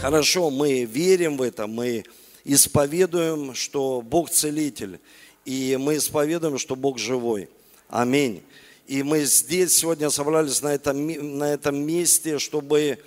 Хорошо, мы верим в это, мы исповедуем, что Бог целитель, и мы исповедуем, что Бог живой. Аминь. И мы здесь сегодня собрались на этом, на этом месте, чтобы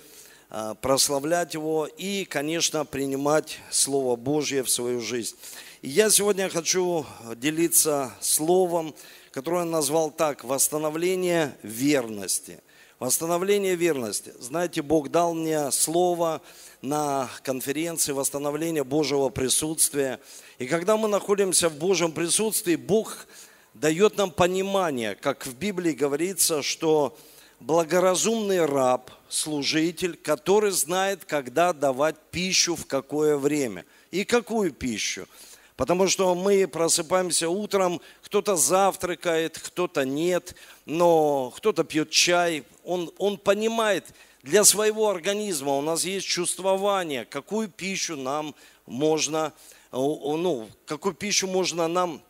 а, прославлять Его и, конечно, принимать Слово Божье в свою жизнь. И я сегодня хочу делиться словом, которое я назвал так, восстановление верности. Восстановление верности. Знаете, Бог дал мне слово на конференции восстановления Божьего присутствия. И когда мы находимся в Божьем присутствии, Бог дает нам понимание, как в Библии говорится, что благоразумный раб, служитель, который знает, когда давать пищу, в какое время и какую пищу. Потому что мы просыпаемся утром, кто-то завтракает, кто-то нет, но кто-то пьет чай. Он, он понимает, для своего организма у нас есть чувствование, какую пищу нам можно, ну, какую пищу можно нам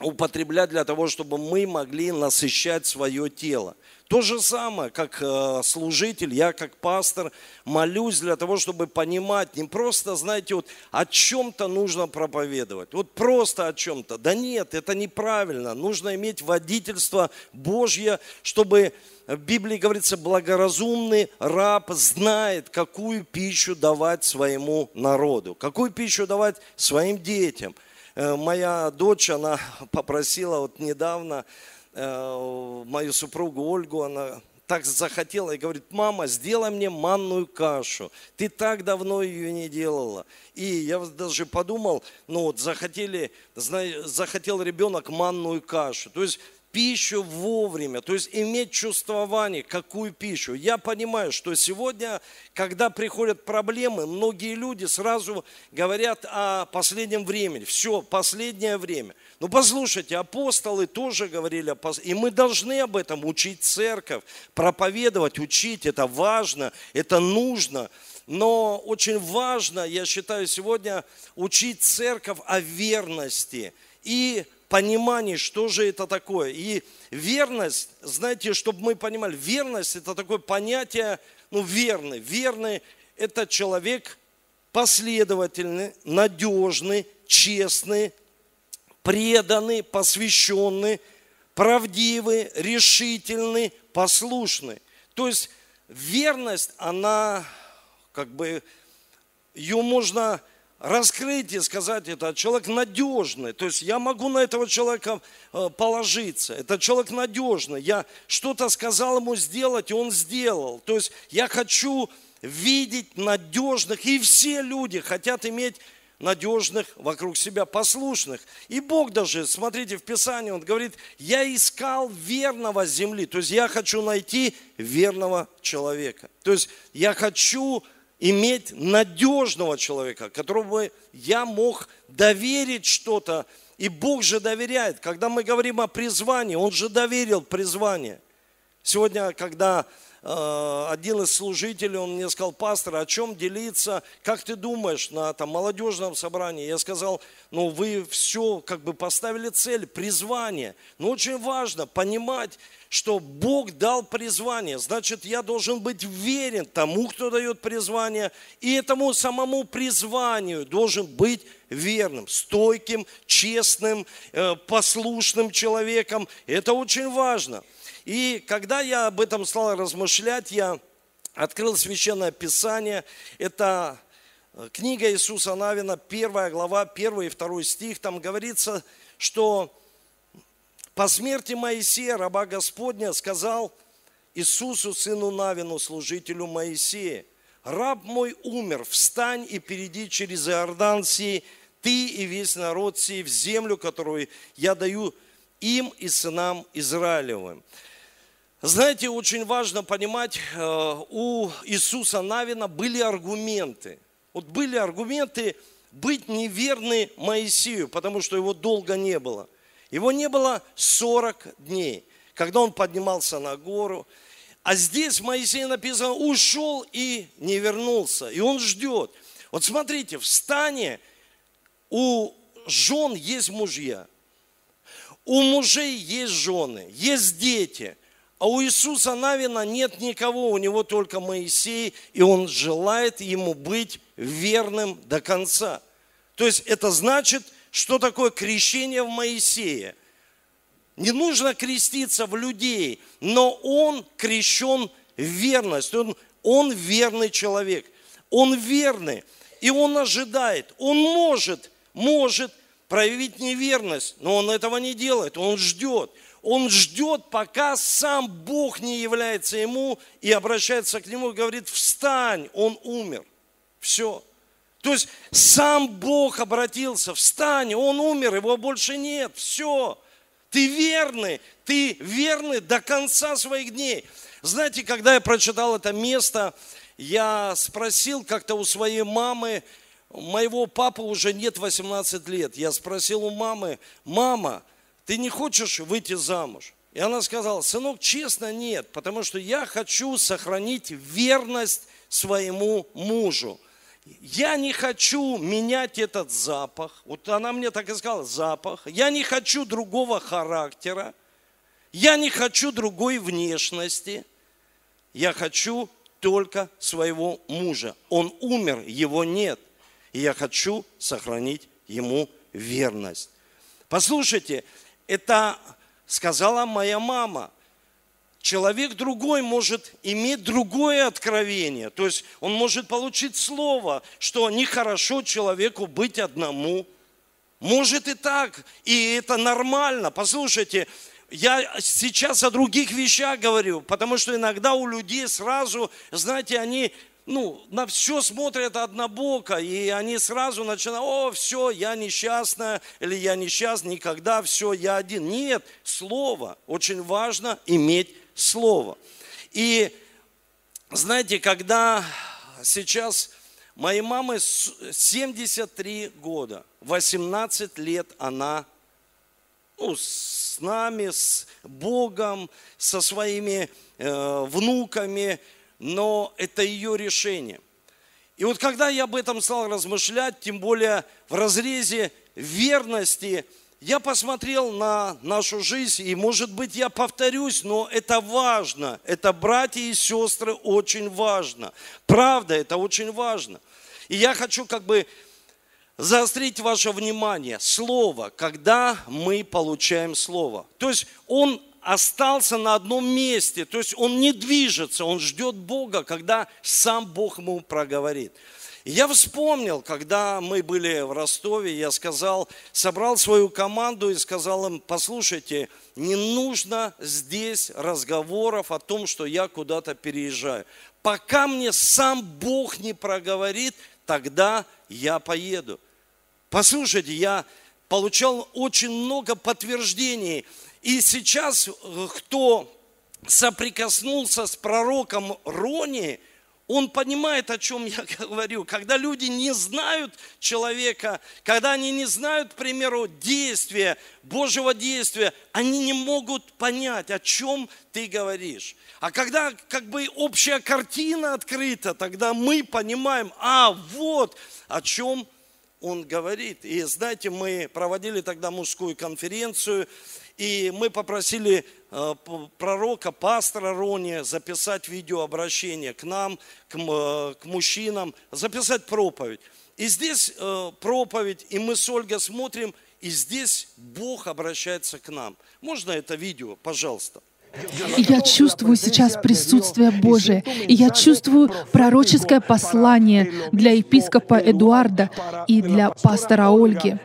употреблять для того, чтобы мы могли насыщать свое тело. То же самое, как э, служитель, я как пастор молюсь для того, чтобы понимать, не просто, знаете, вот о чем-то нужно проповедовать, вот просто о чем-то. Да нет, это неправильно. Нужно иметь водительство Божье, чтобы в Библии говорится, благоразумный раб знает, какую пищу давать своему народу, какую пищу давать своим детям – Э, моя дочь, она попросила вот недавно э, мою супругу Ольгу, она так захотела и говорит, мама, сделай мне манную кашу. Ты так давно ее не делала. И я даже подумал, ну вот захотели, захотел ребенок манную кашу. То есть пищу вовремя, то есть иметь чувствование, какую пищу. Я понимаю, что сегодня, когда приходят проблемы, многие люди сразу говорят о последнем времени. Все, последнее время. Ну послушайте, апостолы тоже говорили, и мы должны об этом учить церковь, проповедовать, учить. Это важно, это нужно. Но очень важно, я считаю, сегодня учить церковь о верности и понимании, что же это такое. И верность, знаете, чтобы мы понимали, верность это такое понятие, ну, верный. Верный – это человек последовательный, надежный, честный, преданный, посвященный, правдивый, решительный, послушный. То есть верность, она как бы, ее можно раскрыть и сказать, это человек надежный. То есть я могу на этого человека э, положиться. Это человек надежный. Я что-то сказал ему сделать, и он сделал. То есть я хочу видеть надежных, и все люди хотят иметь надежных вокруг себя, послушных. И Бог даже, смотрите, в Писании Он говорит, я искал верного земли. То есть я хочу найти верного человека. То есть я хочу иметь надежного человека, которому я мог доверить что-то. И Бог же доверяет. Когда мы говорим о призвании, Он же доверил призвание. Сегодня, когда Э, один из служителей, он мне сказал, пастор, о чем делиться, как ты думаешь на там, молодежном собрании? Я сказал, ну вы все как бы поставили цель, призвание. Но очень важно понимать, что Бог дал призвание, значит, я должен быть верен тому, кто дает призвание, и этому самому призванию должен быть верным, стойким, честным, э, послушным человеком. Это очень важно. И когда я об этом стал размышлять, я открыл Священное Писание. Это э, книга Иисуса Навина, первая глава, первый и второй стих. Там говорится, что по смерти Моисея, раба Господня, сказал Иисусу, сыну Навину, служителю Моисея, раб мой умер, встань и перейди через Иордан сей, ты и весь народ сей в землю, которую я даю им и сынам Израилевым. Знаете, очень важно понимать, э, у Иисуса Навина были аргументы. Вот были аргументы быть неверны Моисею, потому что его долго не было. Его не было 40 дней, когда он поднимался на гору. А здесь Моисей написано, ушел и не вернулся. И он ждет. Вот смотрите, в стане у жен есть мужья. У мужей есть жены, есть дети – А у Иисуса Навина нет никого, у него только Моисей, и он желает ему быть верным до конца. То есть это значит, что такое крещение в Моисее. Не нужно креститься в людей, но он крещен верность. Он, он верный человек. Он верный. И он ожидает. Он может, может проявить неверность, но он этого не делает. Он ждет. Он ждет, пока сам Бог не является ему и обращается к нему и говорит, встань, он умер. Все. То есть сам Бог обратился, встань, он умер, его больше нет, все. Ты верный, ты верный до конца своих дней. Знаете, когда я прочитал это место, я спросил как-то у своей мамы, моего папы уже нет 18 лет. Я спросил у мамы, мама, ты не хочешь выйти замуж? И она сказала, сынок, честно, нет, потому что я хочу сохранить верность своему мужу. Я не хочу менять этот запах. Вот она мне так и сказала, запах. Я не хочу другого характера. Я не хочу другой внешности. Я хочу только своего мужа. Он умер, его нет. И я хочу сохранить ему верность. Послушайте, это сказала моя мама человек другой может иметь другое откровение. То есть он может получить слово, что нехорошо человеку быть одному. Может и так, и это нормально. Послушайте, я сейчас о других вещах говорю, потому что иногда у людей сразу, знаете, они ну, на все смотрят однобоко, и они сразу начинают, о, все, я несчастная, или я несчастный, никогда, все, я один. Нет, слово. Очень важно иметь Слово. И знаете, когда сейчас моей мамы 73 года, 18 лет она ну, с нами, с Богом, со своими э, внуками, но это ее решение. И вот когда я об этом стал размышлять, тем более в разрезе верности – я посмотрел на нашу жизнь, и, может быть, я повторюсь, но это важно. Это, братья и сестры, очень важно. Правда, это очень важно. И я хочу как бы заострить ваше внимание. Слово, когда мы получаем слово. То есть он остался на одном месте, то есть он не движется, он ждет Бога, когда сам Бог ему проговорит я вспомнил, когда мы были в Ростове, я сказал, собрал свою команду и сказал им, послушайте, не нужно здесь разговоров о том, что я куда-то переезжаю. Пока мне сам Бог не проговорит, тогда я поеду. Послушайте, я получал очень много подтверждений. И сейчас, э, кто соприкоснулся с пророком Рони, он понимает, о чем я говорю. Когда люди не знают человека, когда они не знают, к примеру, действия, Божьего действия, они не могут понять, о чем ты говоришь. А когда как бы общая картина открыта, тогда мы понимаем, а вот о чем он говорит. И знаете, мы проводили тогда мужскую конференцию, и мы попросили э, пророка, пастора Рони записать видеообращение к нам, к, э, к мужчинам, записать проповедь. И здесь э, проповедь, и мы с Ольгой смотрим, и здесь Бог обращается к нам. Можно это видео, пожалуйста? Я чувствую сейчас присутствие Божие, и я чувствую пророческое послание для епископа Эдуарда и для пастора Ольги.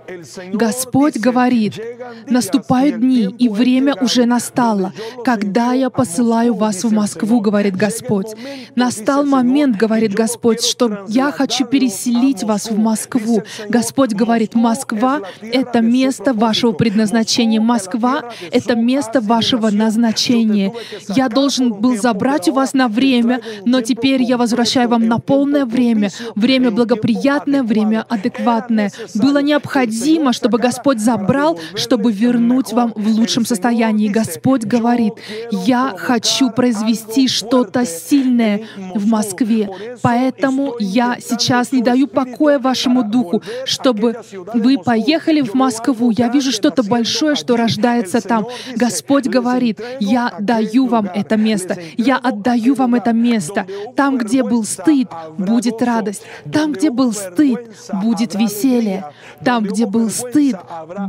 Господь говорит, наступают дни, и время уже настало, когда я посылаю вас в Москву, говорит Господь. Настал момент, говорит Господь, что я хочу переселить вас в Москву. Господь говорит, Москва — это место вашего предназначения. Москва — это место вашего назначения возвращении. Я должен был забрать у вас на время, но теперь я возвращаю вам на полное время. Время благоприятное, время адекватное. Было необходимо, чтобы Господь забрал, чтобы вернуть вам в лучшем состоянии. Господь говорит, я хочу произвести что-то сильное в Москве. Поэтому я сейчас не даю покоя вашему духу, чтобы вы поехали в Москву. Я вижу что-то большое, что рождается там. Господь говорит, я я даю вам это место. Я отдаю вам это место. Там, где был стыд, будет радость. Там, где был стыд, будет веселье. Там, где был стыд,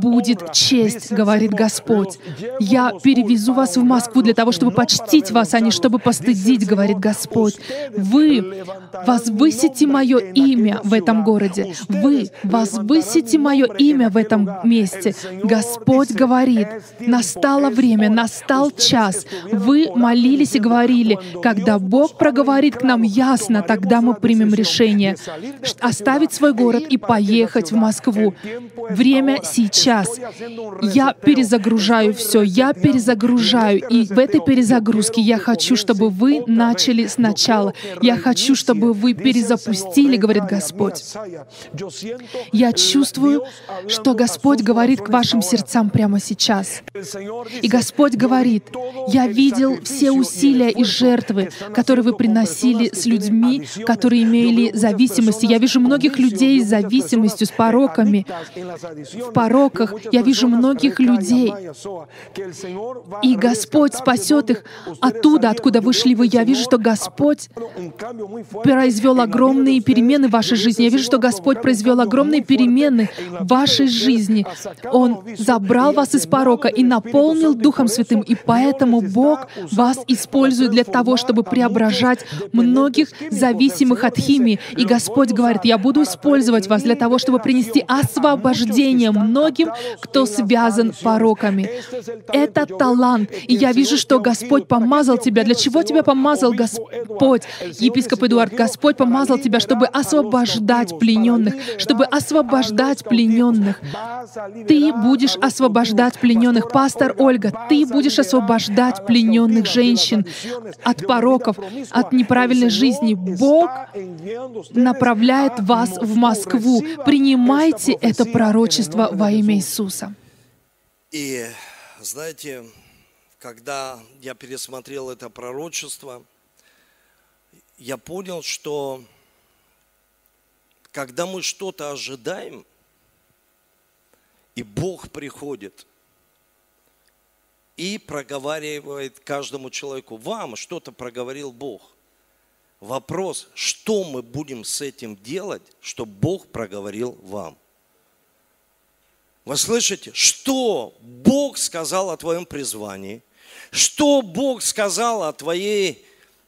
будет честь, говорит Господь. Я перевезу вас в Москву для того, чтобы почтить вас, а не чтобы постыдить, говорит Господь. Вы возвысите мое имя в этом городе. Вы возвысите мое имя в этом месте. Господь говорит, настало время, настал час. Вы молились и говорили, когда Бог проговорит к нам ясно, тогда мы примем решение оставить свой город и поехать в Москву. Время сейчас. Я перезагружаю все, я перезагружаю. И в этой перезагрузке я хочу, чтобы вы начали сначала. Я хочу, чтобы вы перезапустили, говорит Господь. Я чувствую, что Господь говорит к вашим сердцам прямо сейчас. И Господь говорит, я видел все усилия и жертвы, которые вы приносили с людьми, которые имели зависимости. Я вижу многих людей с зависимостью, с пороками. В пороках я вижу многих людей. И Господь спасет их оттуда, откуда вышли вы. Я вижу, что Господь произвел огромные перемены в вашей жизни. Я вижу, что Господь произвел огромные перемены в вашей жизни. Он забрал вас из порока и наполнил Духом Святым. И поэтому Бог вас использует для того, чтобы преображать многих зависимых от химии. И Господь говорит, я буду использовать вас для того, чтобы принести освобождение многим, кто связан пороками. Это талант. И я вижу, что Господь помазал тебя. Для чего тебя помазал Господь? Епископ Эдуард, Господь помазал тебя, чтобы освобождать плененных, чтобы освобождать плененных. Ты будешь освобождать плененных. Пастор Ольга, ты будешь освобождать плененных женщин от пороков, от неправильной жизни. Бог направляет вас в Москву. Принимайте это пророчество во имя Иисуса. И знаете, когда я пересмотрел это пророчество, я понял, что когда мы что-то ожидаем, и Бог приходит и проговаривает каждому человеку, вам что-то проговорил Бог. Вопрос, что мы будем с этим делать, что Бог проговорил вам. Вы слышите, что Бог сказал о твоем призвании, что Бог сказал о твоей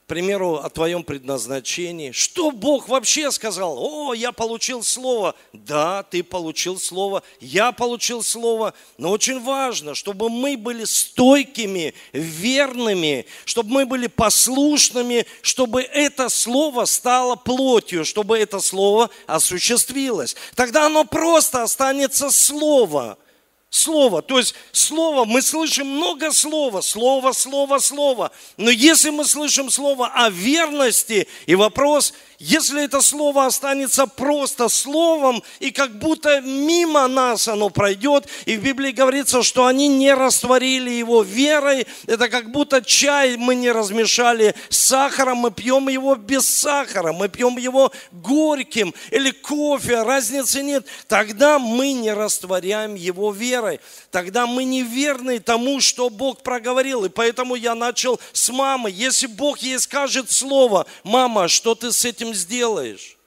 примеру, о твоем предназначении. Что Бог вообще сказал? О, я получил слово. Да, ты получил слово, я получил слово. Но очень важно, чтобы мы были стойкими, верными, чтобы мы были послушными, чтобы это слово стало плотью, чтобы это слово осуществилось. Тогда оно просто останется слово – Слово. То есть слово, мы слышим много слова, слово, слово, слово. Но если мы слышим слово о верности, и вопрос, если это слово останется просто словом, и как будто мимо нас оно пройдет, и в Библии говорится, что они не растворили его верой, это как будто чай мы не размешали с сахаром, мы пьем его без сахара, мы пьем его горьким, или кофе, разницы нет, тогда мы не растворяем его верой верой, тогда мы не верны тому, что Бог проговорил. И поэтому я начал с мамы. Если Бог ей скажет слово, мама, что ты с этим сделаешь?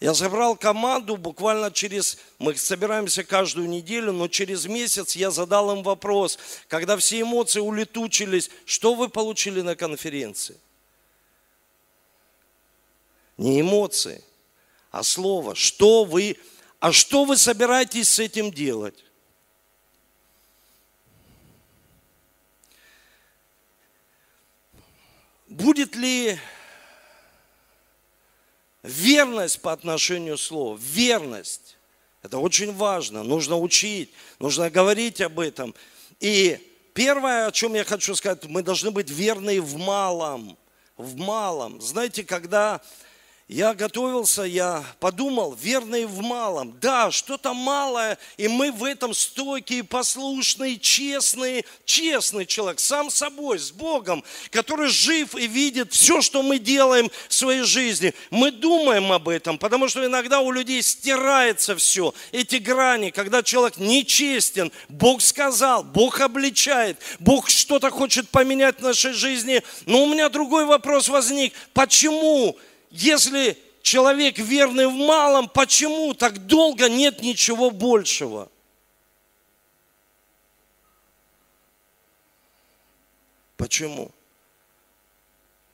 Я забрал команду буквально через, мы собираемся каждую неделю, но через месяц я задал им вопрос, когда все эмоции улетучились, что вы получили на конференции? Не эмоции, а слово. Что вы а что вы собираетесь с этим делать? Будет ли верность по отношению к слову? Верность. Это очень важно. Нужно учить, нужно говорить об этом. И первое, о чем я хочу сказать, мы должны быть верны в малом. В малом. Знаете, когда я готовился, я подумал, верный в малом. Да, что-то малое, и мы в этом стойкие, послушные, честные, честный человек, сам собой, с Богом, который жив и видит все, что мы делаем в своей жизни. Мы думаем об этом, потому что иногда у людей стирается все, эти грани, когда человек нечестен, Бог сказал, Бог обличает, Бог что-то хочет поменять в нашей жизни. Но у меня другой вопрос возник. Почему? Если человек верный в малом, почему так долго нет ничего большего? Почему?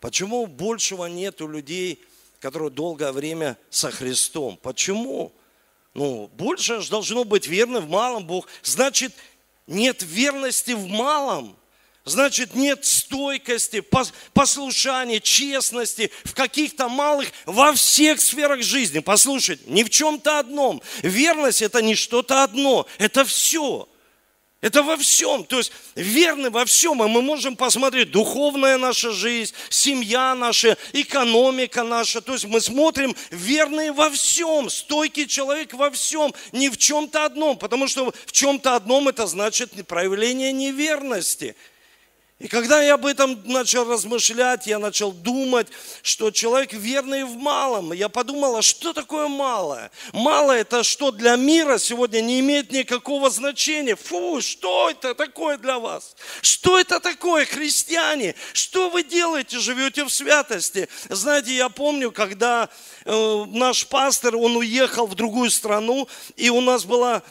Почему большего нет у людей, которые долгое время со Христом? Почему? Ну, больше должно быть верным в малом Бог. Значит, нет верности в малом – значит нет стойкости, послушания, честности в каких-то малых, во всех сферах жизни. Послушайте, не в чем-то одном. Верность это не что-то одно, это все. Это во всем. То есть верны во всем. И мы можем посмотреть духовная наша жизнь, семья наша, экономика наша. То есть мы смотрим верные во всем. Стойкий человек во всем. Не в чем-то одном. Потому что в чем-то одном это значит проявление неверности. И когда я об этом начал размышлять, я начал думать, что человек верный в малом. Я подумал, а что такое малое? Малое это что для мира сегодня не имеет никакого значения. Фу, что это такое для вас? Что это такое, христиане? Что вы делаете, живете в святости? Знаете, я помню, когда э, наш пастор, он уехал в другую страну, и у нас была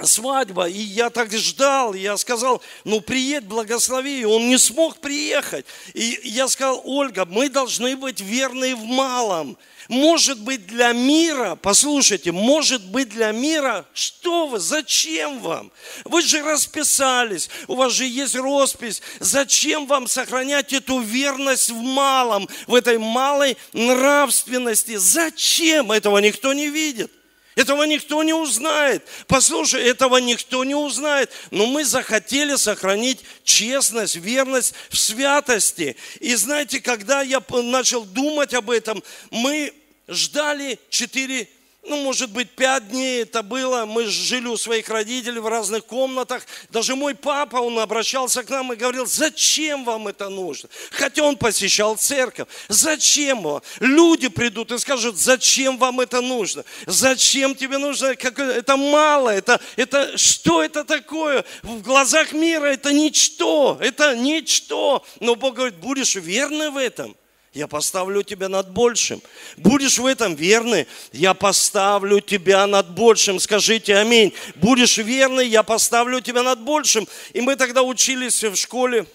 свадьба, и я так ждал, я сказал, ну приедь, благослови, и он не смог приехать. И я сказал, Ольга, мы должны быть верны в малом. Может быть для мира, послушайте, может быть для мира, что вы, зачем вам? Вы же расписались, у вас же есть роспись. Зачем вам сохранять эту верность в малом, в этой малой нравственности? Зачем? Этого никто не видит. Этого никто не узнает. Послушай, этого никто не узнает. Но мы захотели сохранить честность, верность в святости. И знаете, когда я начал думать об этом, мы ждали четыре ну, может быть, пять дней это было. Мы жили у своих родителей в разных комнатах. Даже мой папа, он обращался к нам и говорил, зачем вам это нужно? Хотя он посещал церковь. Зачем вам? Люди придут и скажут, зачем вам это нужно? Зачем тебе нужно? Как, это мало. Это, это, что это такое? В глазах мира это ничто. Это ничто. Но Бог говорит, будешь верны в этом? Я поставлю тебя над большим. Будешь в этом верный, я поставлю тебя над большим. Скажите аминь. Будешь верный, я поставлю тебя над большим. И мы тогда учились в школе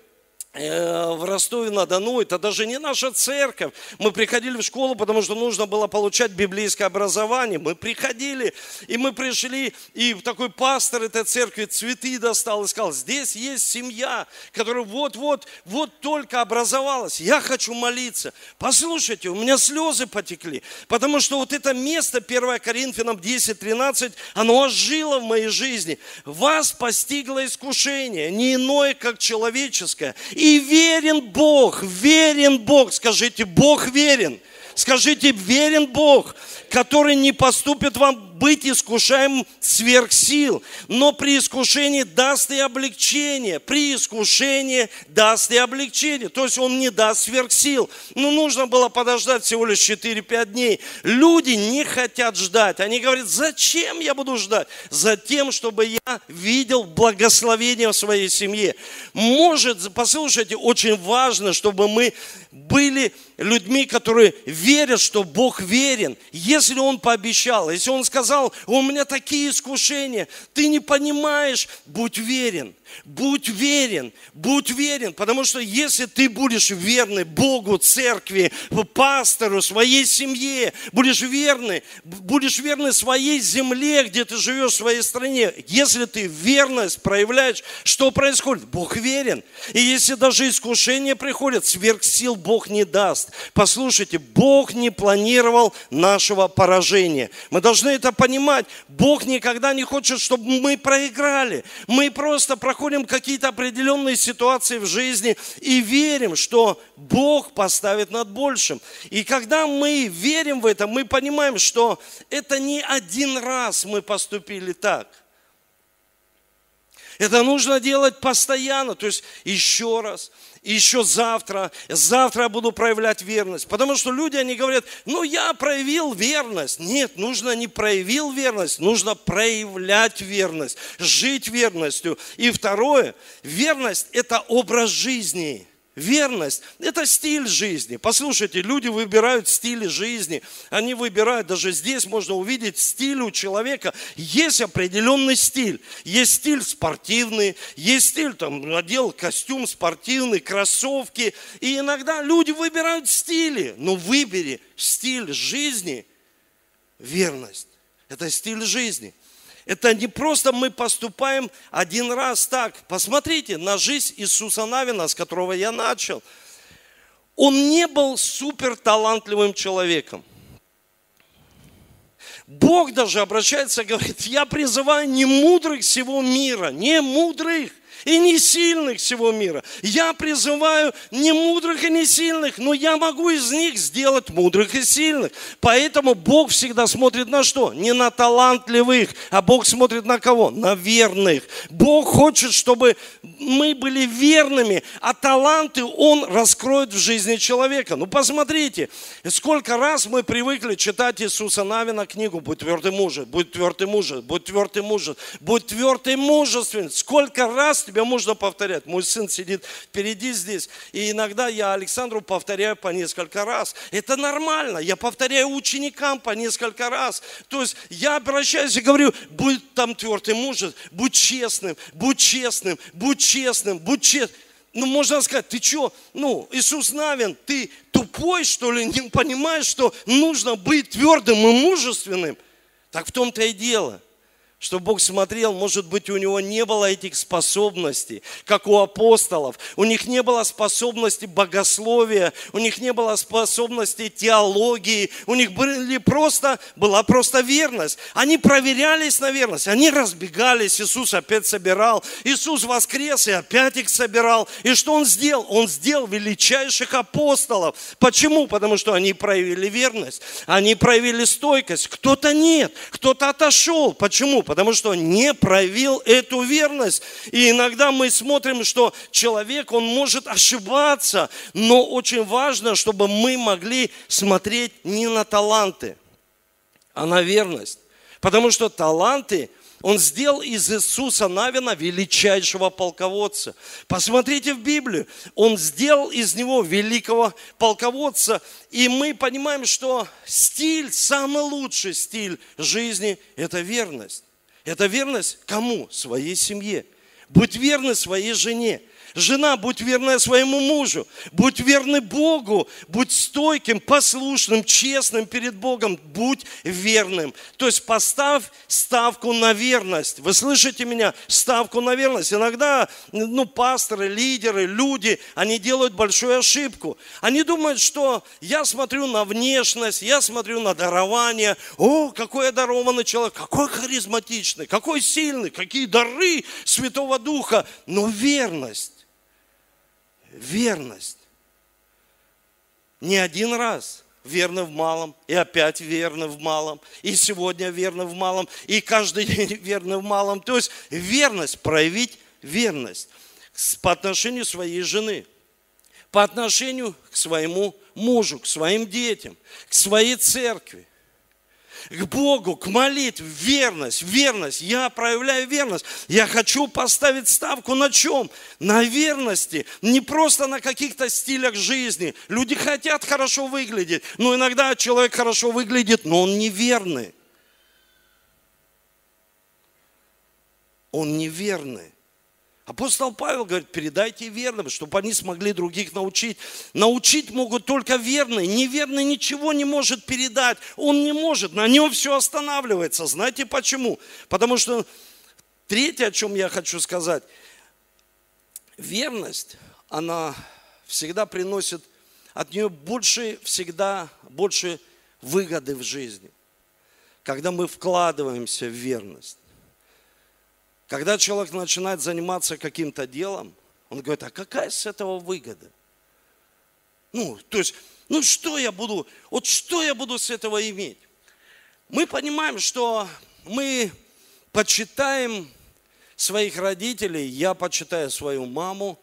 в Ростове-на-Дону, это даже не наша церковь. Мы приходили в школу, потому что нужно было получать библейское образование. Мы приходили, и мы пришли, и такой пастор этой церкви цветы достал и сказал, здесь есть семья, которая вот-вот, вот только образовалась. Я хочу молиться. Послушайте, у меня слезы потекли, потому что вот это место, 1 Коринфянам 10-13, оно ожило в моей жизни. Вас постигло искушение, не иное, как человеческое. И и верен Бог, верен Бог. Скажите, Бог верен. Скажите, верен Бог, который не поступит вам быть искушаемым сверх сил, но при искушении даст и облегчение. При искушении даст и облегчение. То есть он не даст сверх сил. Но нужно было подождать всего лишь 4-5 дней. Люди не хотят ждать. Они говорят, зачем я буду ждать? Затем, чтобы я видел благословение в своей семье. Может, послушайте, очень важно, чтобы мы были людьми, которые верят, что Бог верен. Если Он пообещал, если Он сказал, у меня такие искушения, ты не понимаешь, будь верен. Будь верен, будь верен, потому что если ты будешь верный Богу, церкви, пастору, своей семье, будешь верный, будешь верный своей земле, где ты живешь, в своей стране, если ты верность проявляешь, что происходит? Бог верен. И если даже искушение приходит, сверх сил Бог не даст. Послушайте, Бог не планировал нашего поражения. Мы должны это понимать, Бог никогда не хочет, чтобы мы проиграли. Мы просто проходим какие-то определенные ситуации в жизни и верим, что Бог поставит над большим. И когда мы верим в это, мы понимаем, что это не один раз мы поступили так – это нужно делать постоянно, то есть еще раз, еще завтра, завтра я буду проявлять верность. Потому что люди, они говорят, ну я проявил верность. Нет, нужно не проявил верность, нужно проявлять верность, жить верностью. И второе, верность – это образ жизни – Верность – это стиль жизни. Послушайте, люди выбирают стили жизни. Они выбирают, даже здесь можно увидеть стиль у человека. Есть определенный стиль. Есть стиль спортивный, есть стиль, там, одел костюм спортивный, кроссовки. И иногда люди выбирают стили. Но выбери стиль жизни – верность. Это стиль жизни – это не просто мы поступаем один раз так. Посмотрите на жизнь Иисуса Навина, с которого я начал. Он не был супер талантливым человеком. Бог даже обращается и говорит, я призываю не мудрых всего мира, не мудрых, и не сильных всего мира. Я призываю не мудрых и не сильных, но я могу из них сделать мудрых и сильных. Поэтому Бог всегда смотрит на что? Не на талантливых, а Бог смотрит на кого? На верных. Бог хочет, чтобы мы были верными, а таланты Он раскроет в жизни человека. Ну посмотрите, сколько раз мы привыкли читать Иисуса Навина книгу «Будь твердый мужа, будь твердый мужа, будь твердый мужа, будь твердый мужественен». Сколько раз тебе можно повторять? Мой сын сидит впереди здесь, и иногда я Александру повторяю по несколько раз. Это нормально, я повторяю ученикам по несколько раз. То есть я обращаюсь и говорю, будь там твердый мужа, будь честным, будь честным, будь честным, будь честным. Ну, можно сказать, ты что, ну, Иисус Навин, ты тупой, что ли, не понимаешь, что нужно быть твердым и мужественным? Так в том-то и дело – что Бог смотрел, может быть, у него не было этих способностей, как у апостолов. У них не было способности богословия, у них не было способности теологии, у них были просто, была просто верность. Они проверялись на верность, они разбегались, Иисус опять собирал, Иисус воскрес и опять их собирал. И что Он сделал? Он сделал величайших апостолов. Почему? Потому что они проявили верность, они проявили стойкость. Кто-то нет, кто-то отошел. Почему? Потому что не проявил эту верность. И иногда мы смотрим, что человек, он может ошибаться, но очень важно, чтобы мы могли смотреть не на таланты, а на верность. Потому что таланты он сделал из Иисуса Навина величайшего полководца. Посмотрите в Библию. Он сделал из него великого полководца. И мы понимаем, что стиль, самый лучший стиль жизни – это верность. Это верность кому? Своей семье. Будь верны своей жене. Жена, будь верна своему мужу, будь верный Богу, будь стойким, послушным, честным перед Богом, будь верным. То есть поставь ставку на верность. Вы слышите меня? Ставку на верность. Иногда, ну, пасторы, лидеры, люди, они делают большую ошибку. Они думают, что я смотрю на внешность, я смотрю на дарование. О, какой я дарованный человек, какой харизматичный, какой сильный, какие дары Святого Духа. Но верность верность. Не один раз верно в малом, и опять верно в малом, и сегодня верно в малом, и каждый день верно в малом. То есть верность, проявить верность по отношению своей жены, по отношению к своему мужу, к своим детям, к своей церкви к Богу, к молитве, верность, верность. Я проявляю верность. Я хочу поставить ставку на чем? На верности. Не просто на каких-то стилях жизни. Люди хотят хорошо выглядеть, но иногда человек хорошо выглядит, но он неверный. Он неверный. Апостол Павел говорит, передайте верным, чтобы они смогли других научить. Научить могут только верные. Неверный ничего не может передать. Он не может, на нем все останавливается. Знаете почему? Потому что третье, о чем я хочу сказать, верность, она всегда приносит от нее больше, всегда больше выгоды в жизни. когда мы вкладываемся в верность. Когда человек начинает заниматься каким-то делом, он говорит, а какая с этого выгода? Ну, то есть, ну что я буду, вот что я буду с этого иметь? Мы понимаем, что мы почитаем своих родителей, я почитаю свою маму,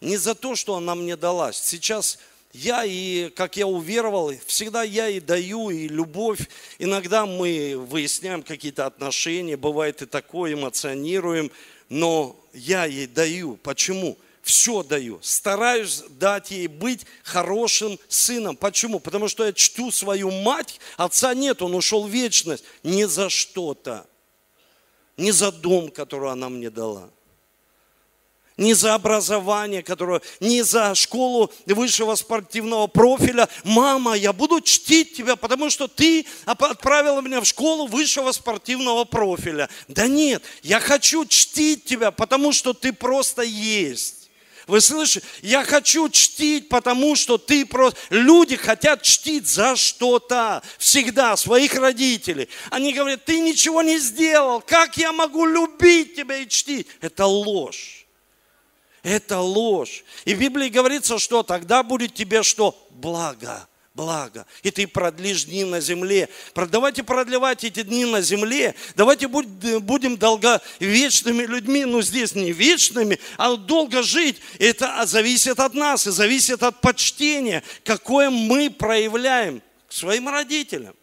не за то, что она мне дала. Сейчас я и, как я уверовал, всегда я и даю, и любовь. Иногда мы выясняем какие-то отношения, бывает и такое, эмоционируем, но я ей даю. Почему? Все даю. Стараюсь дать ей быть хорошим сыном. Почему? Потому что я чту свою мать, отца нет, он ушел в вечность. Не за что-то. Не за дом, который она мне дала не за образование, которое, не за школу высшего спортивного профиля. Мама, я буду чтить тебя, потому что ты отправила меня в школу высшего спортивного профиля. Да нет, я хочу чтить тебя, потому что ты просто есть. Вы слышите? Я хочу чтить, потому что ты просто... Люди хотят чтить за что-то. Всегда своих родителей. Они говорят, ты ничего не сделал. Как я могу любить тебя и чтить? Это ложь. Это ложь. И в Библии говорится, что тогда будет тебе что? Благо благо. И ты продлишь дни на земле. Давайте продлевать эти дни на земле. Давайте будем долговечными людьми. Ну, здесь не вечными, а долго жить. Это зависит от нас и зависит от почтения, какое мы проявляем к своим родителям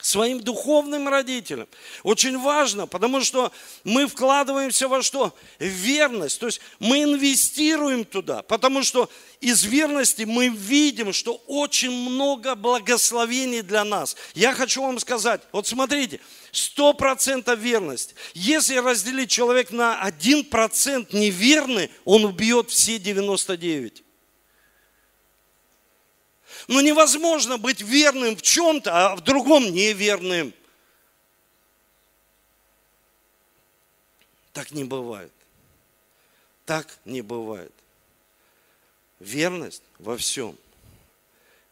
своим духовным родителям. Очень важно, потому что мы вкладываемся во что? В верность. То есть мы инвестируем туда, потому что из верности мы видим, что очень много благословений для нас. Я хочу вам сказать, вот смотрите, сто процентов верность. Если разделить человек на один процент неверный, он убьет все 99. Но невозможно быть верным в чем-то, а в другом неверным. Так не бывает. Так не бывает. Верность во всем.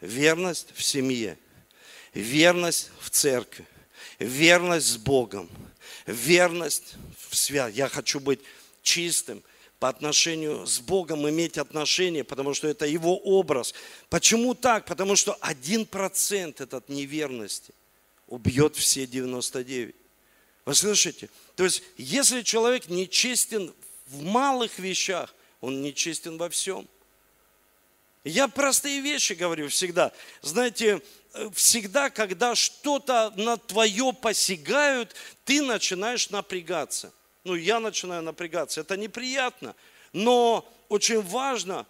Верность в семье. Верность в церкви. Верность с Богом. Верность в свят. Я хочу быть чистым, по отношению с Богом иметь отношения, потому что это Его образ. Почему так? Потому что один процент этот неверности убьет все 99. Вы слышите? То есть, если человек нечестен в малых вещах, он нечестен во всем. Я простые вещи говорю всегда. Знаете, всегда, когда что-то на твое посягают, ты начинаешь напрягаться ну, я начинаю напрягаться. Это неприятно. Но очень важно,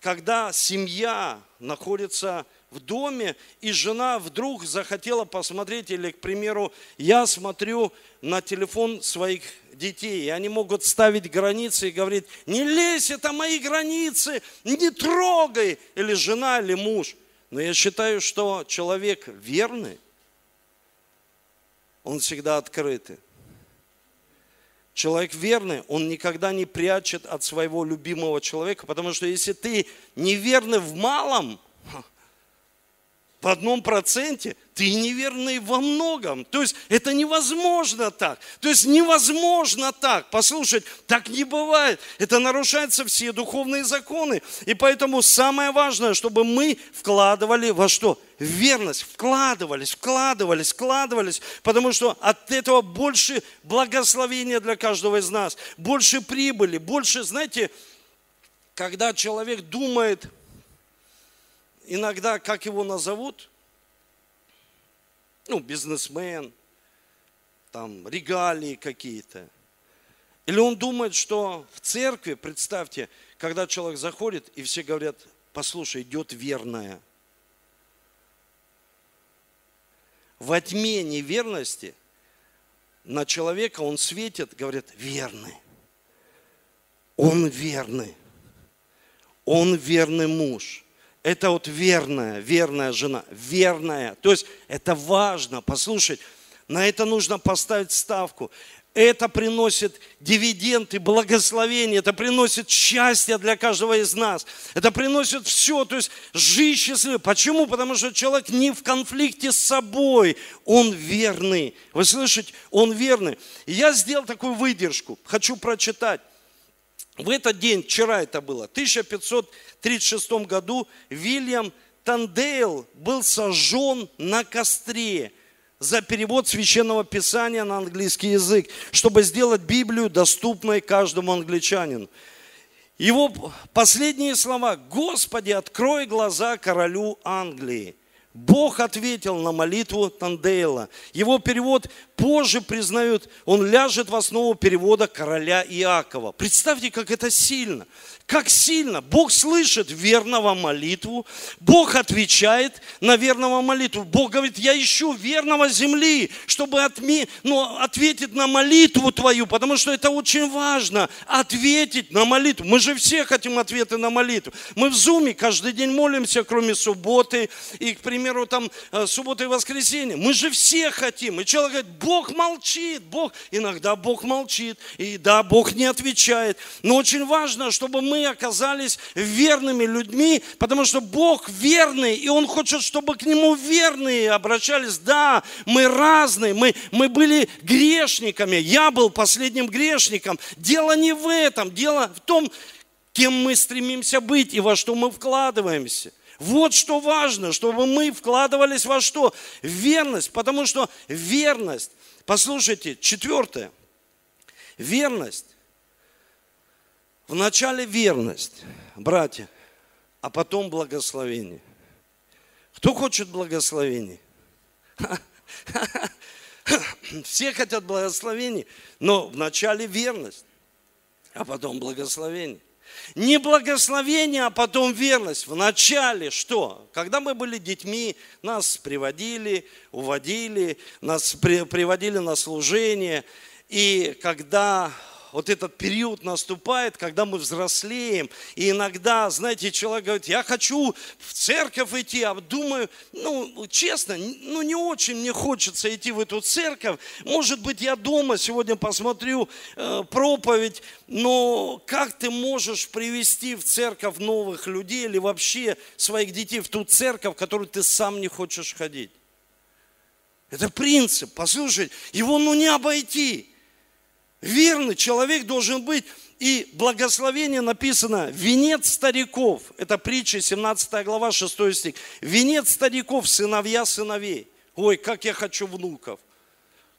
когда семья находится в доме, и жена вдруг захотела посмотреть, или, к примеру, я смотрю на телефон своих детей, и они могут ставить границы и говорить, не лезь, это мои границы, не трогай, или жена, или муж. Но я считаю, что человек верный, он всегда открытый. Человек верный, он никогда не прячет от своего любимого человека, потому что если ты неверный в малом, в одном проценте, ты неверный во многом. То есть это невозможно так. То есть невозможно так. Послушать, так не бывает. Это нарушаются все духовные законы. И поэтому самое важное, чтобы мы вкладывали во что? В верность. Вкладывались, вкладывались, вкладывались. Потому что от этого больше благословения для каждого из нас. Больше прибыли, больше, знаете, когда человек думает, иногда, как его назовут, ну, бизнесмен, там, регалии какие-то. Или он думает, что в церкви, представьте, когда человек заходит, и все говорят, послушай, идет верная. Во тьме неверности на человека он светит, говорит, верный. Он верный. Он верный муж. Это вот верная, верная жена, верная. То есть это важно, послушать, на это нужно поставить ставку. это приносит дивиденды, благословение, это приносит счастье для каждого из нас. Это приносит все, то есть жизнь счастливая. Почему? Потому что человек не в конфликте с собой, он верный. Вы слышите? Он верный. Я сделал такую выдержку, хочу прочитать. В этот день, вчера это было, в 1536 году, Вильям Тандейл был сожжен на костре – за перевод священного писания на английский язык, чтобы сделать Библию доступной каждому англичанину. Его последние слова «Господи, открой глаза королю Англии». Бог ответил на молитву Тандейла. Его перевод позже признают, он ляжет в основу перевода короля Иакова. Представьте, как это сильно. Как сильно Бог слышит верного молитву, Бог отвечает на верного молитву. Бог говорит, я ищу верного земли, чтобы отме... ну, ответить на молитву твою, потому что это очень важно, ответить на молитву. Мы же все хотим ответы на молитву. Мы в Зуме каждый день молимся, кроме субботы, и, к примеру, там э, субботы и воскресенье. Мы же все хотим. И человек говорит, Бог молчит, Бог, иногда Бог молчит, и да, Бог не отвечает. Но очень важно, чтобы мы оказались верными людьми, потому что Бог верный, и Он хочет, чтобы к Нему верные обращались. Да, мы разные, мы, мы были грешниками, я был последним грешником. Дело не в этом, дело в том, кем мы стремимся быть и во что мы вкладываемся. Вот что важно, чтобы мы вкладывались во что? Верность, потому что верность, послушайте, четвертое, верность Вначале верность, братья, а потом благословение. Кто хочет благословения? Все хотят благословений, но вначале верность, а потом благословение. Не благословение, а потом верность. Вначале что? Когда мы были детьми, нас приводили, уводили, нас приводили на служение. И когда вот этот период наступает, когда мы взрослеем, и иногда, знаете, человек говорит, я хочу в церковь идти, а думаю, ну, честно, ну, не очень мне хочется идти в эту церковь. Может быть, я дома сегодня посмотрю э, проповедь, но как ты можешь привести в церковь новых людей или вообще своих детей в ту церковь, в которую ты сам не хочешь ходить? Это принцип, послушай, его ну не обойти. Верный человек должен быть. И благословение написано, венец стариков, это притча, 17 глава, 6 стих. Венец стариков, сыновья сыновей. Ой, как я хочу внуков.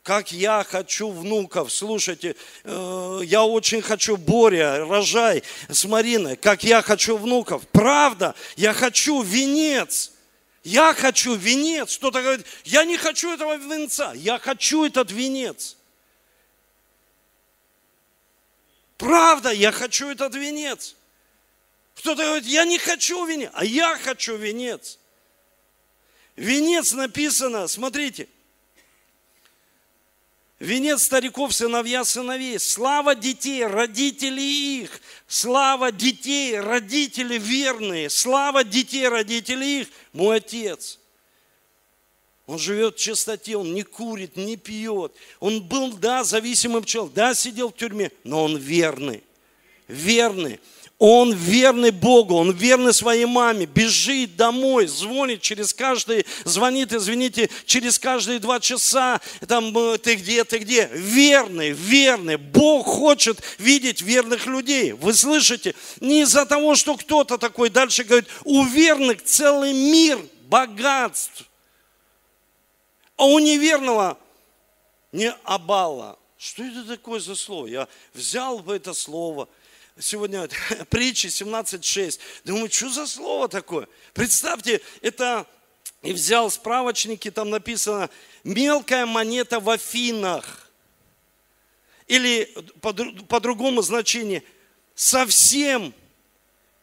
Как я хочу внуков. Слушайте, э, я очень хочу Боря, рожай с Мариной. Как я хочу внуков. Правда, я хочу венец. Я хочу венец. Кто-то говорит, я не хочу этого венца. Я хочу этот венец. Правда, я хочу этот венец. Кто-то говорит, я не хочу венец, а я хочу венец. Венец написано, смотрите, Венец стариков, сыновья, сыновей. Слава детей, родителей их. Слава детей, родители верные. Слава детей, родителей их. Мой отец. Он живет в чистоте, он не курит, не пьет. Он был, да, зависимым человеком, да, сидел в тюрьме, но он верный. Верный. Он верный Богу, он верный своей маме, бежит домой, звонит через каждый, звонит, извините, через каждые два часа, там, э, ты где, ты где? Верный, верный. Бог хочет видеть верных людей. Вы слышите? Не из-за того, что кто-то такой дальше говорит, у верных целый мир богатств а у неверного не абала. Что это такое за слово? Я взял бы это слово. Сегодня притча 17.6. Думаю, что за слово такое? Представьте, это и взял справочники, там написано мелкая монета в Афинах. Или по, по другому значению, совсем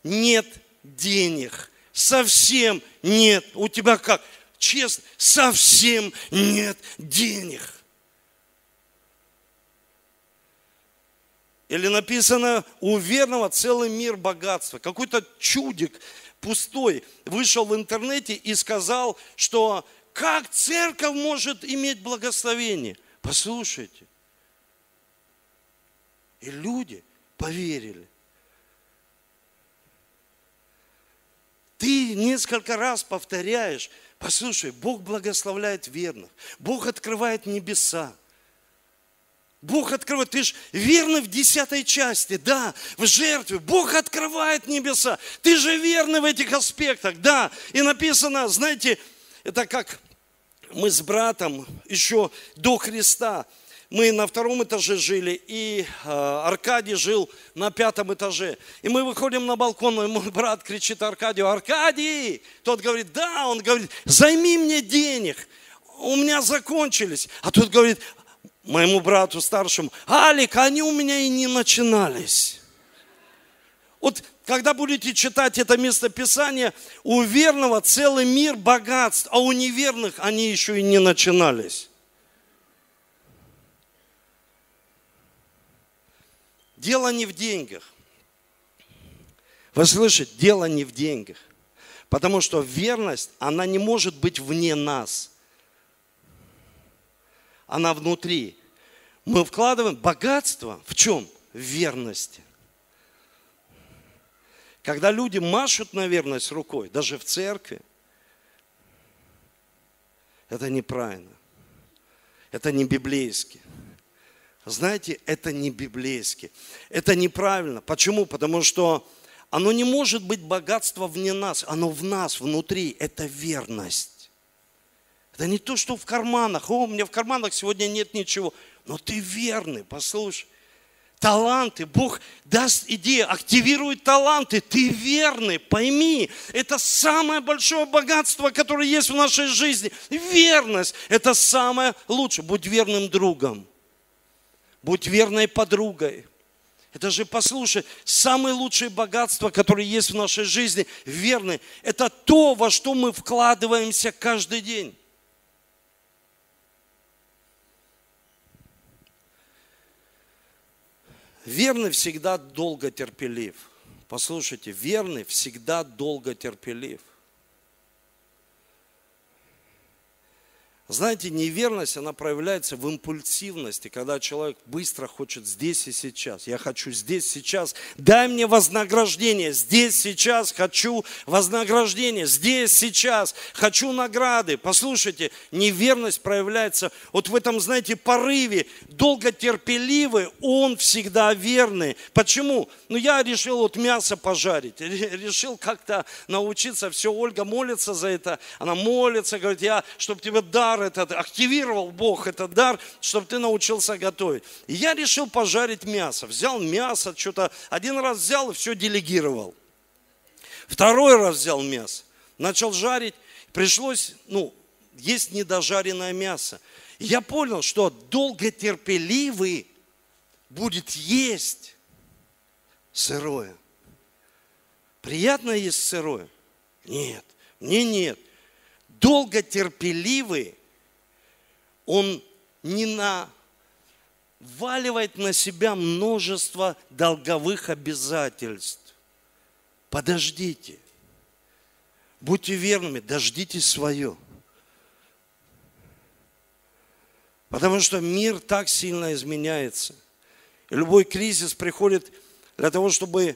нет денег. Совсем нет. У тебя как? Честно, совсем нет денег. Или написано, у верного целый мир богатства. Какой-то чудик пустой вышел в интернете и сказал, что как церковь может иметь благословение. Послушайте, И люди поверили. Ты несколько раз повторяешь, послушай, Бог благословляет верных, Бог открывает небеса. Бог открывает, ты же верный в десятой части, да, в жертве. Бог открывает небеса. Ты же верный в этих аспектах, да. И написано, знаете, это как мы с братом еще до Христа, мы на втором этаже жили, и э, Аркадий жил на пятом этаже. И мы выходим на балкон, и мой брат кричит Аркадию, Аркадий! Тот говорит, да, он говорит, займи мне денег, у меня закончились. А тот говорит, моему брату старшему, Алик, они у меня и не начинались. Вот когда будете читать это местописание, у верного целый мир богатств, а у неверных они еще и не начинались. Дело не в деньгах. Вы слышите, дело не в деньгах. Потому что верность, она не может быть вне нас. Она внутри. Мы вкладываем богатство в чем? В верности. Когда люди машут на верность рукой, даже в церкви, это неправильно. Это не библейски. Знаете, это не библейски. Это неправильно. Почему? Потому что оно не может быть богатство вне нас. Оно в нас, внутри. Это верность. Это не то, что в карманах. О, у меня в карманах сегодня нет ничего. Но ты верный, послушай таланты. Бог даст идею, активирует таланты. Ты верный, пойми, это самое большое богатство, которое есть в нашей жизни. Верность – это самое лучшее. Будь верным другом, будь верной подругой. Это же, послушай, самое лучшее богатство, которое есть в нашей жизни, верный, это то, во что мы вкладываемся каждый день. Верный всегда долго терпелив. Послушайте, верный всегда долго терпелив. Знаете, неверность, она проявляется в импульсивности, когда человек быстро хочет здесь и сейчас. Я хочу здесь, сейчас. Дай мне вознаграждение. Здесь, сейчас хочу вознаграждение. Здесь, сейчас хочу награды. Послушайте, неверность проявляется вот в этом, знаете, порыве. Долготерпеливый, он всегда верный. Почему? Ну, я решил вот мясо пожарить. Решил как-то научиться. Все, Ольга молится за это. Она молится, говорит, я, чтобы тебе дар дар этот, активировал Бог этот дар, чтобы ты научился готовить. И я решил пожарить мясо. Взял мясо, что-то один раз взял и все делегировал. Второй раз взял мясо, начал жарить, пришлось, ну, есть недожаренное мясо. И я понял, что долготерпеливый будет есть сырое. Приятно есть сырое? Нет, мне нет. Долготерпеливый он не наваливает на себя множество долговых обязательств. Подождите. Будьте верными, дождитесь свое. Потому что мир так сильно изменяется. И любой кризис приходит для того, чтобы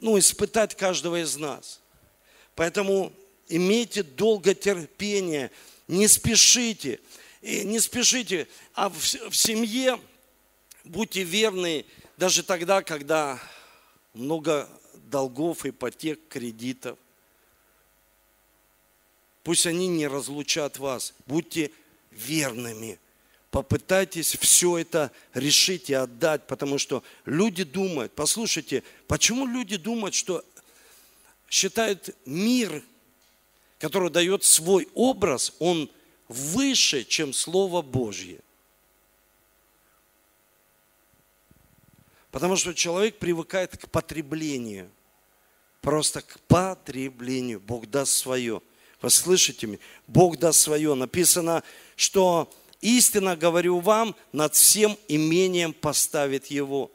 ну, испытать каждого из нас. Поэтому имейте долготерпение, не спешите. И не спешите, а в, в семье будьте верны даже тогда, когда много долгов, ипотек, кредитов. Пусть они не разлучат вас. Будьте верными. Попытайтесь все это решить и отдать, потому что люди думают, послушайте, почему люди думают, что считают мир, который дает свой образ, он выше, чем Слово Божье. Потому что человек привыкает к потреблению. Просто к потреблению. Бог даст свое. Вы слышите меня? Бог даст свое. Написано, что истинно говорю вам, над всем имением поставит его.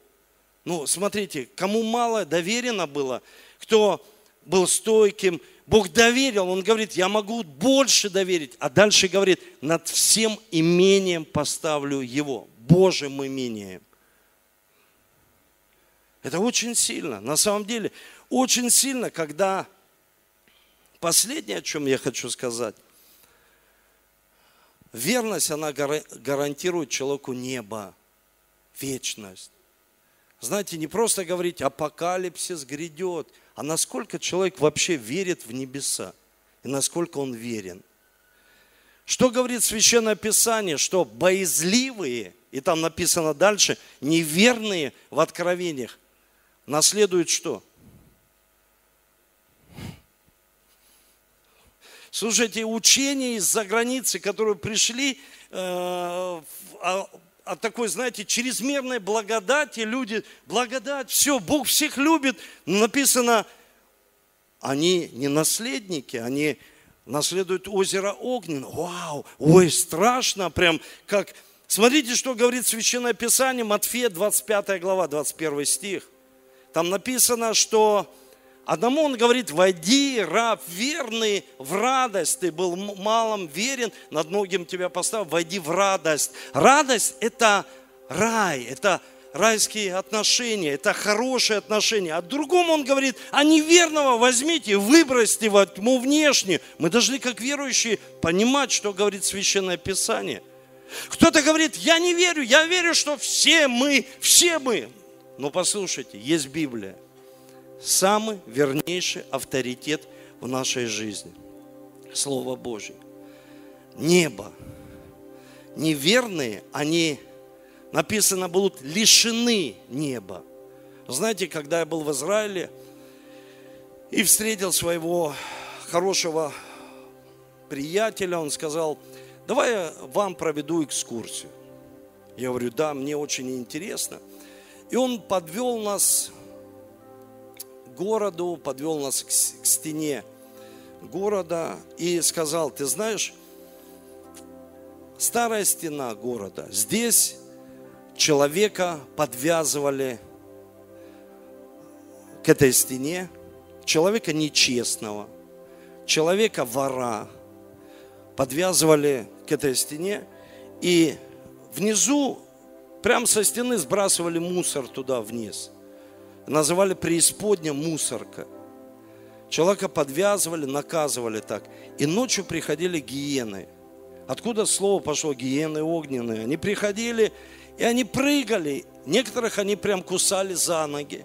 Ну, смотрите, кому мало доверено было, кто был стойким, Бог доверил, Он говорит, я могу больше доверить. А дальше говорит, над всем имением поставлю его, Божьим имением. Это очень сильно. На самом деле, очень сильно, когда последнее, о чем я хочу сказать, верность, она гарантирует человеку небо, вечность. Знаете, не просто говорить, апокалипсис грядет, а насколько человек вообще верит в небеса и насколько он верен. Что говорит Священное Писание? Что боязливые, и там написано дальше, неверные в откровениях, наследуют что? Слушайте, учения из-за границы, которые пришли э, от такой, знаете, чрезмерной благодати, люди, благодать, все, Бог всех любит. Написано, они не наследники, они наследуют озеро Огненно. Вау, ой, страшно, прям как... Смотрите, что говорит Священное Писание, Матфея 25 глава, 21 стих. Там написано, что одному он говорит, войди, раб верный, в радость. Ты был малым верен, над многим тебя поставил, войди в радость. Радость – это рай, это райские отношения, это хорошие отношения. А другому он говорит, а неверного возьмите, выбросьте во тьму внешне. Мы должны, как верующие, понимать, что говорит Священное Писание. Кто-то говорит, я не верю, я верю, что все мы, все мы. Но послушайте, есть Библия. Самый вернейший авторитет в нашей жизни. Слово Божье. Небо. Неверные, они написано, будут лишены неба. Знаете, когда я был в Израиле и встретил своего хорошего приятеля, он сказал, давай я вам проведу экскурсию. Я говорю, да, мне очень интересно. И он подвел нас городу, подвел нас к, к стене города и сказал, ты знаешь, старая стена города, здесь человека подвязывали к этой стене, человека нечестного, человека вора, подвязывали к этой стене, и внизу, прямо со стены сбрасывали мусор туда вниз. Называли преисподня мусорка. Человека подвязывали, наказывали так. И ночью приходили гиены. Откуда слово пошло гиены огненные? Они приходили и они прыгали, некоторых они прям кусали за ноги.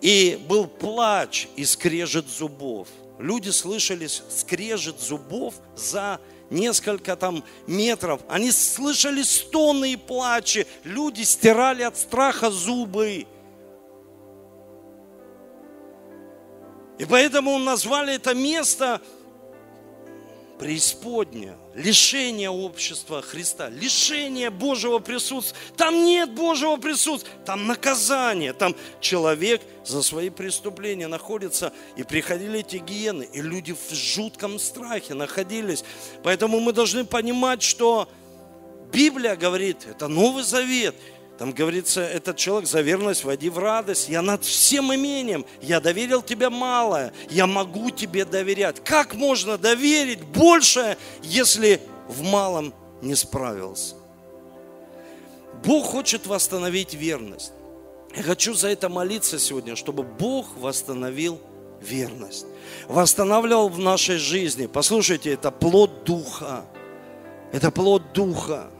И был плач и скрежет зубов. Люди слышали скрежет зубов за несколько там метров. Они слышали стоны и плачи. Люди стирали от страха зубы. И поэтому назвали это место преисподня, лишение общества Христа, лишение Божьего присутствия. Там нет Божьего присутствия, там наказание, там человек за свои преступления находится. И приходили эти гиены, и люди в жутком страхе находились. Поэтому мы должны понимать, что Библия говорит, это Новый Завет – там говорится, этот человек за верность води в радость. Я над всем имением, я доверил тебе малое, я могу тебе доверять. Как можно доверить большее, если в малом не справился? Бог хочет восстановить верность. Я хочу за это молиться сегодня, чтобы Бог восстановил верность. Восстанавливал в нашей жизни. Послушайте, это плод Духа. Это плод Духа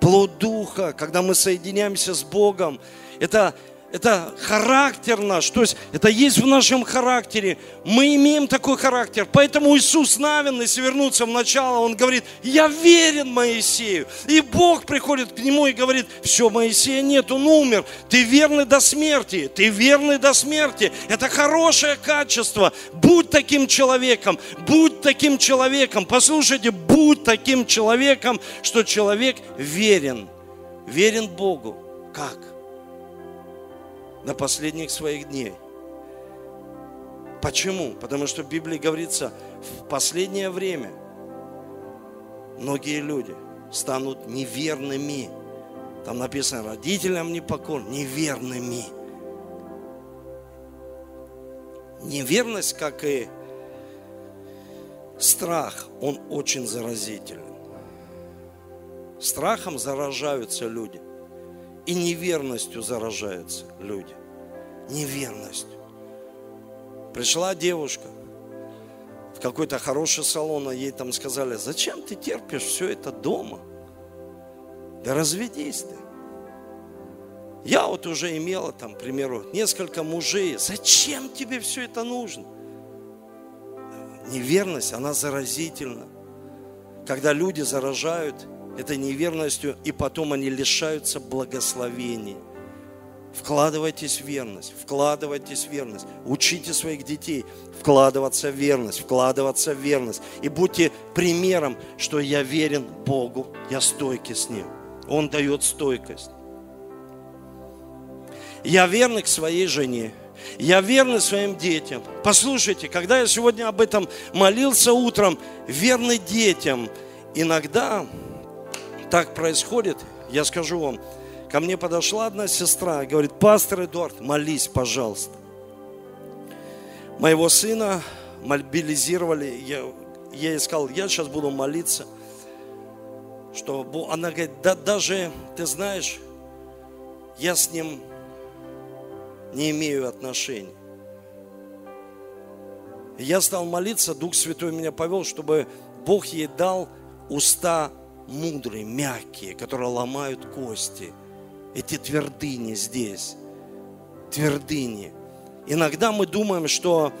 плод Духа, когда мы соединяемся с Богом. Это это характер наш, то есть это есть в нашем характере. Мы имеем такой характер. Поэтому Иисус Навин, если вернуться в начало, он говорит, я верен Моисею. И Бог приходит к нему и говорит, все, Моисея нет, он умер. Ты верный до смерти, ты верный до смерти. Это хорошее качество. Будь таким человеком, будь таким человеком. Послушайте, будь таким человеком, что человек верен. Верен Богу. Как? До последних своих дней. Почему? Потому что в Библии говорится, в последнее время многие люди станут неверными. Там написано, родителям непокор, неверными. Неверность, как и страх, он очень заразителен. Страхом заражаются люди. и неверностью заражаются люди. Неверностью. Пришла девушка в какой-то хороший салон, а ей там сказали, зачем ты терпишь все это дома? Да разведись ты. Я вот уже имела там, к примеру, несколько мужей. Зачем тебе все это нужно? Неверность, она заразительна. Когда люди заражают этой неверностью, и потом они лишаются благословений. Вкладывайтесь в верность, вкладывайтесь в верность. Учите своих детей вкладываться в верность, вкладываться в верность. И будьте примером, что я верен Богу, я стойкий с Ним. Он дает стойкость. Я верный к своей жене. Я верный своим детям. Послушайте, когда я сегодня об этом молился утром, верный детям, иногда так происходит, я скажу вам, ко мне подошла одна сестра и говорит, пастор Эдуард, молись, пожалуйста. Моего сына мобилизировали, я, я ей сказал, я сейчас буду молиться, что она говорит, да, даже, ты знаешь, я с ним не имею отношений. Я стал молиться, Дух Святой меня повел, чтобы Бог ей дал уста мудрые, мягкие, которые ломают кости. Эти твердыни здесь, твердыни. Иногда мы думаем, что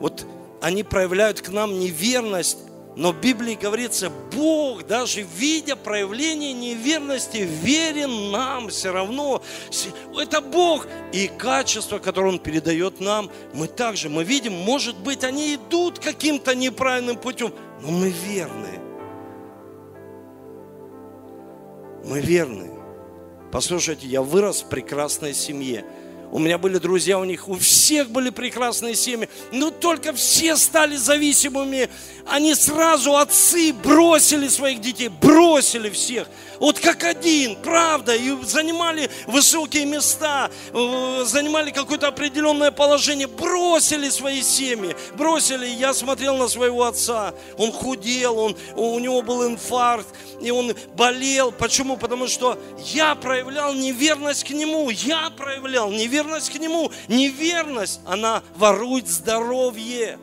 вот они проявляют к нам неверность, но в Библии говорится, Бог, даже видя проявление неверности, верен нам все равно. Это Бог. И качество, которое Он передает нам, мы также, мы видим, может быть, они идут каким-то неправильным путем, но мы верны. Мы верны. Послушайте, я вырос в прекрасной семье. У меня были друзья, у них у всех были прекрасные семьи, но только все стали зависимыми. Они сразу, отцы, бросили своих детей, бросили всех. Вот как один, правда, и занимали высокие места, э, занимали какое-то определенное положение, бросили свои семьи, бросили. Я смотрел на своего отца, он худел, он, у него был инфаркт, и он болел. Почему? Потому что я проявлял неверность к нему, я проявлял неверность неверность к Нему. Неверность, она ворует здоровье.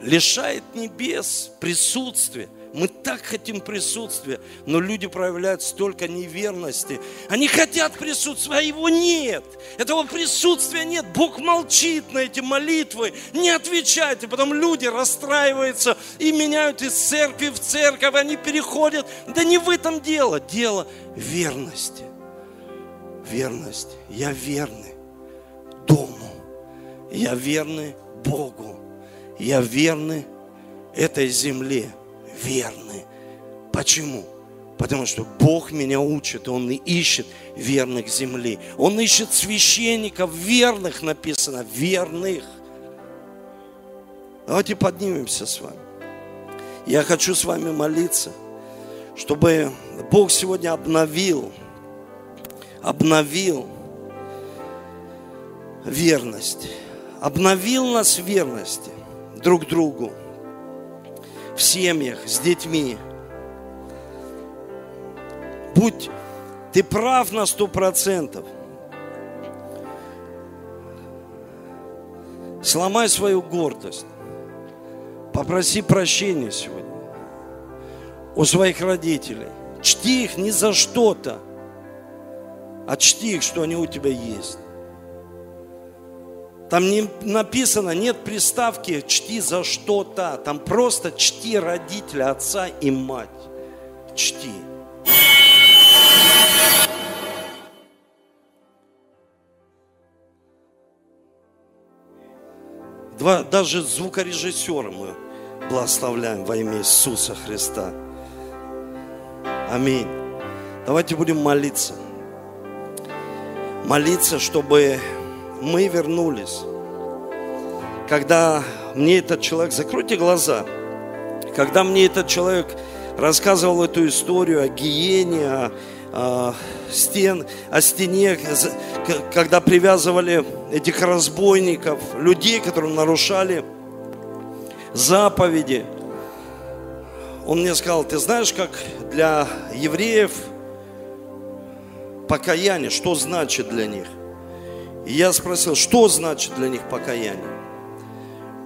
Лишает небес присутствия. Мы так хотим присутствия, но люди проявляют столько неверности. Они хотят присутствия, а его нет. Этого присутствия нет. Бог молчит на эти молитвы, не отвечает. И потом люди расстраиваются и меняют из церкви в церковь. Они переходят. Да не в этом дело. Дело верности. Верность. Я верный дому. Я верный Богу. Я верный этой земле верны. Почему? Потому что Бог меня учит, Он ищет верных земли. Он ищет священников верных, написано, верных. Давайте поднимемся с вами. Я хочу с вами молиться, чтобы Бог сегодня обновил, обновил верность, обновил нас в верности друг другу в семьях, с детьми. Будь ты прав на сто процентов. Сломай свою гордость. Попроси прощения сегодня у своих родителей. Чти их не за что-то, а чти их, что они у тебя есть. Там не написано, нет приставки «чти за что-то». Там просто чти родителя, отца и мать. Чти. Два, даже звукорежиссера мы благословляем во имя Иисуса Христа. Аминь. Давайте будем молиться. Молиться, чтобы мы вернулись. Когда мне этот человек, закройте глаза, когда мне этот человек рассказывал эту историю о гиене, о, о, стен, о стене, когда привязывали этих разбойников, людей, которые нарушали заповеди. Он мне сказал, ты знаешь, как для евреев покаяние, что значит для них? И я спросил, что значит для них покаяние?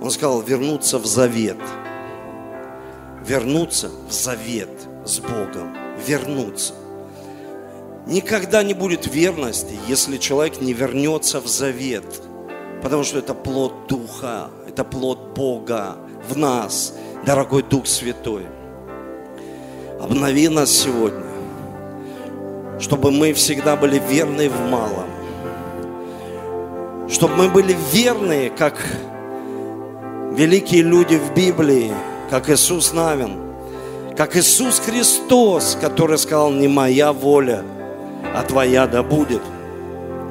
Он сказал, вернуться в завет. Вернуться в завет с Богом. Вернуться. Никогда не будет верности, если человек не вернется в завет. Потому что это плод Духа, это плод Бога в нас, дорогой Дух Святой. Обнови нас сегодня, чтобы мы всегда были верны в малом. Чтобы мы были верны, как великие люди в Библии, как Иисус Навин, как Иисус Христос, который сказал, не моя воля, а твоя да будет.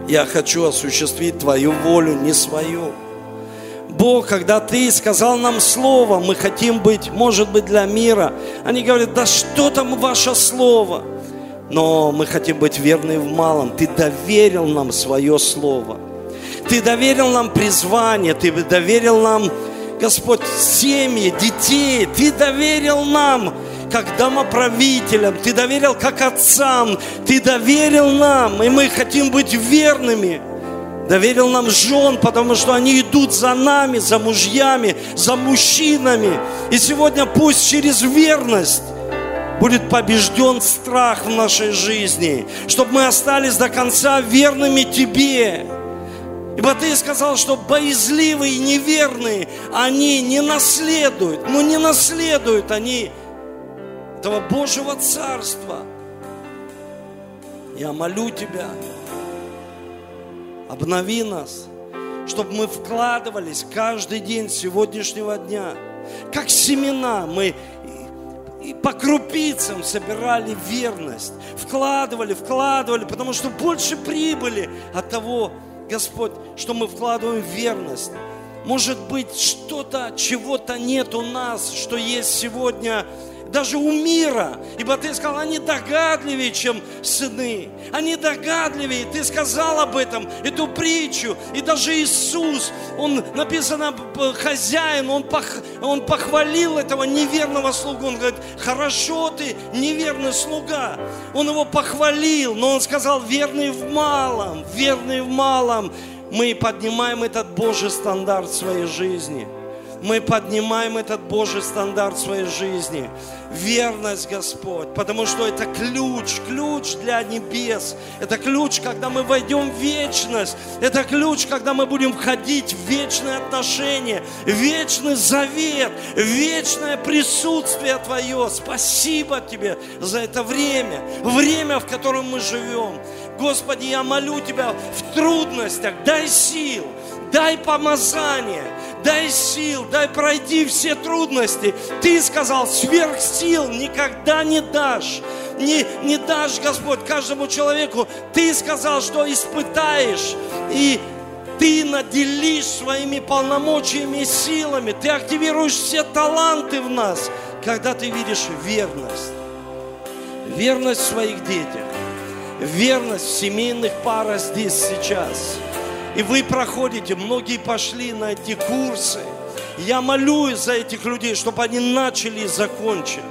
Я хочу осуществить твою волю, не свою. Бог, когда Ты сказал нам слово, мы хотим быть, может быть, для мира. Они говорят, да что там ваше слово? Но мы хотим быть верны в малом. Ты доверил нам свое слово. Ты доверил нам призвание, Ты доверил нам, Господь, семьи, детей. Ты доверил нам как домоправителям, Ты доверил как отцам, Ты доверил нам, и мы хотим быть верными. Доверил нам жен, потому что они идут за нами, за мужьями, за мужчинами. И сегодня пусть через верность будет побежден страх в нашей жизни, чтобы мы остались до конца верными Тебе. Ибо Ты сказал, что боязливые и неверные, они не наследуют, но не наследуют они этого Божьего Царства. Я молю Тебя, обнови нас, чтобы мы вкладывались каждый день сегодняшнего дня, как семена мы и по крупицам собирали верность, вкладывали, вкладывали, потому что больше прибыли от того, Господь, что мы вкладываем верность. Может быть, что-то, чего-то нет у нас, что есть сегодня даже у мира. Ибо ты сказал, они догадливее, чем сыны. Они догадливее. Ты сказал об этом, эту притчу. И даже Иисус, он написано, хозяин, он, пох, он похвалил этого неверного слугу. Он говорит, хорошо ты, неверный слуга. Он его похвалил, но он сказал, верный в малом, верный в малом. Мы поднимаем этот Божий стандарт в своей жизни – мы поднимаем этот Божий стандарт в своей жизни. Верность, Господь, потому что это ключ, ключ для небес. Это ключ, когда мы войдем в вечность. Это ключ, когда мы будем входить в вечные отношения, вечный завет, вечное присутствие Твое. Спасибо Тебе за это время, время, в котором мы живем. Господи, я молю Тебя в трудностях, дай сил, дай помазание, дай сил, дай пройти все трудности. Ты сказал, сверх сил никогда не дашь. Не, не дашь, Господь, каждому человеку. Ты сказал, что испытаешь и ты наделишь своими полномочиями и силами. Ты активируешь все таланты в нас, когда ты видишь верность. Верность в своих детях. Верность в семейных парах здесь сейчас – и вы проходите, многие пошли на эти курсы. Я молюсь за этих людей, чтобы они начали и закончили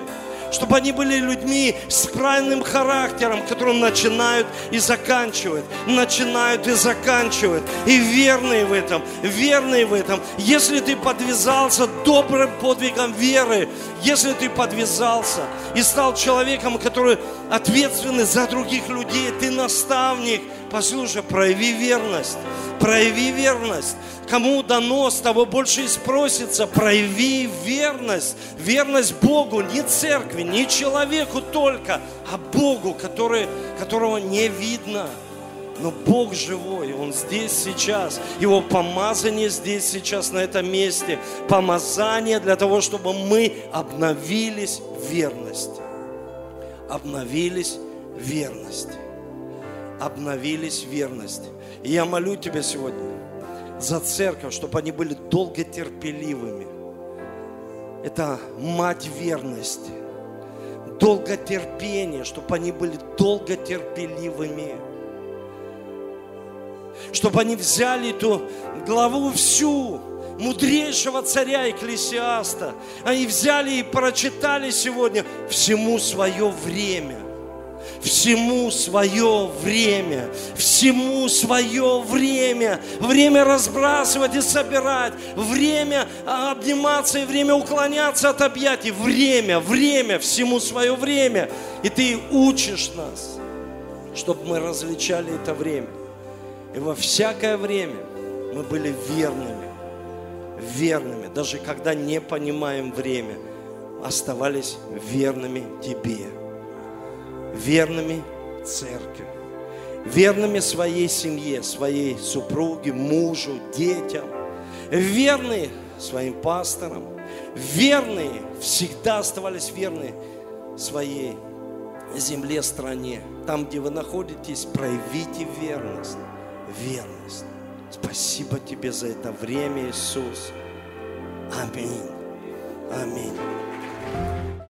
чтобы они были людьми с правильным характером, которые начинают и заканчивают, начинают и заканчивают, и верные в этом, верные в этом. Если ты подвязался добрым подвигом веры, если ты подвязался и стал человеком, который ответственный за других людей, ты наставник, послушай, прояви верность, прояви верность. Кому дано, с того больше и спросится. Прояви верность. Верность Богу, не церкви, не человеку только, а Богу, который, которого не видно. Но Бог живой, Он здесь сейчас. Его помазание здесь сейчас, на этом месте. Помазание для того, чтобы мы обновились в верности. Обновились в верности. Обновились в верности. И я молю Тебя сегодня за церковь, чтобы они были долготерпеливыми. Это мать верности. Долготерпение, чтобы они были долготерпеливыми. Чтобы они взяли эту главу всю, мудрейшего царя Экклесиаста. Они взяли и прочитали сегодня всему свое время – Всему свое время, всему свое время. Время разбрасывать и собирать, время обниматься и время уклоняться от объятий. Время, время, всему свое время. И ты учишь нас, чтобы мы различали это время. И во всякое время мы были верными, верными, даже когда не понимаем время, оставались верными Тебе верными церкви, верными своей семье, своей супруге, мужу, детям, верные своим пасторам, верные, всегда оставались верны своей земле, стране. Там, где вы находитесь, проявите верность. Верность. Спасибо тебе за это время, Иисус. Аминь.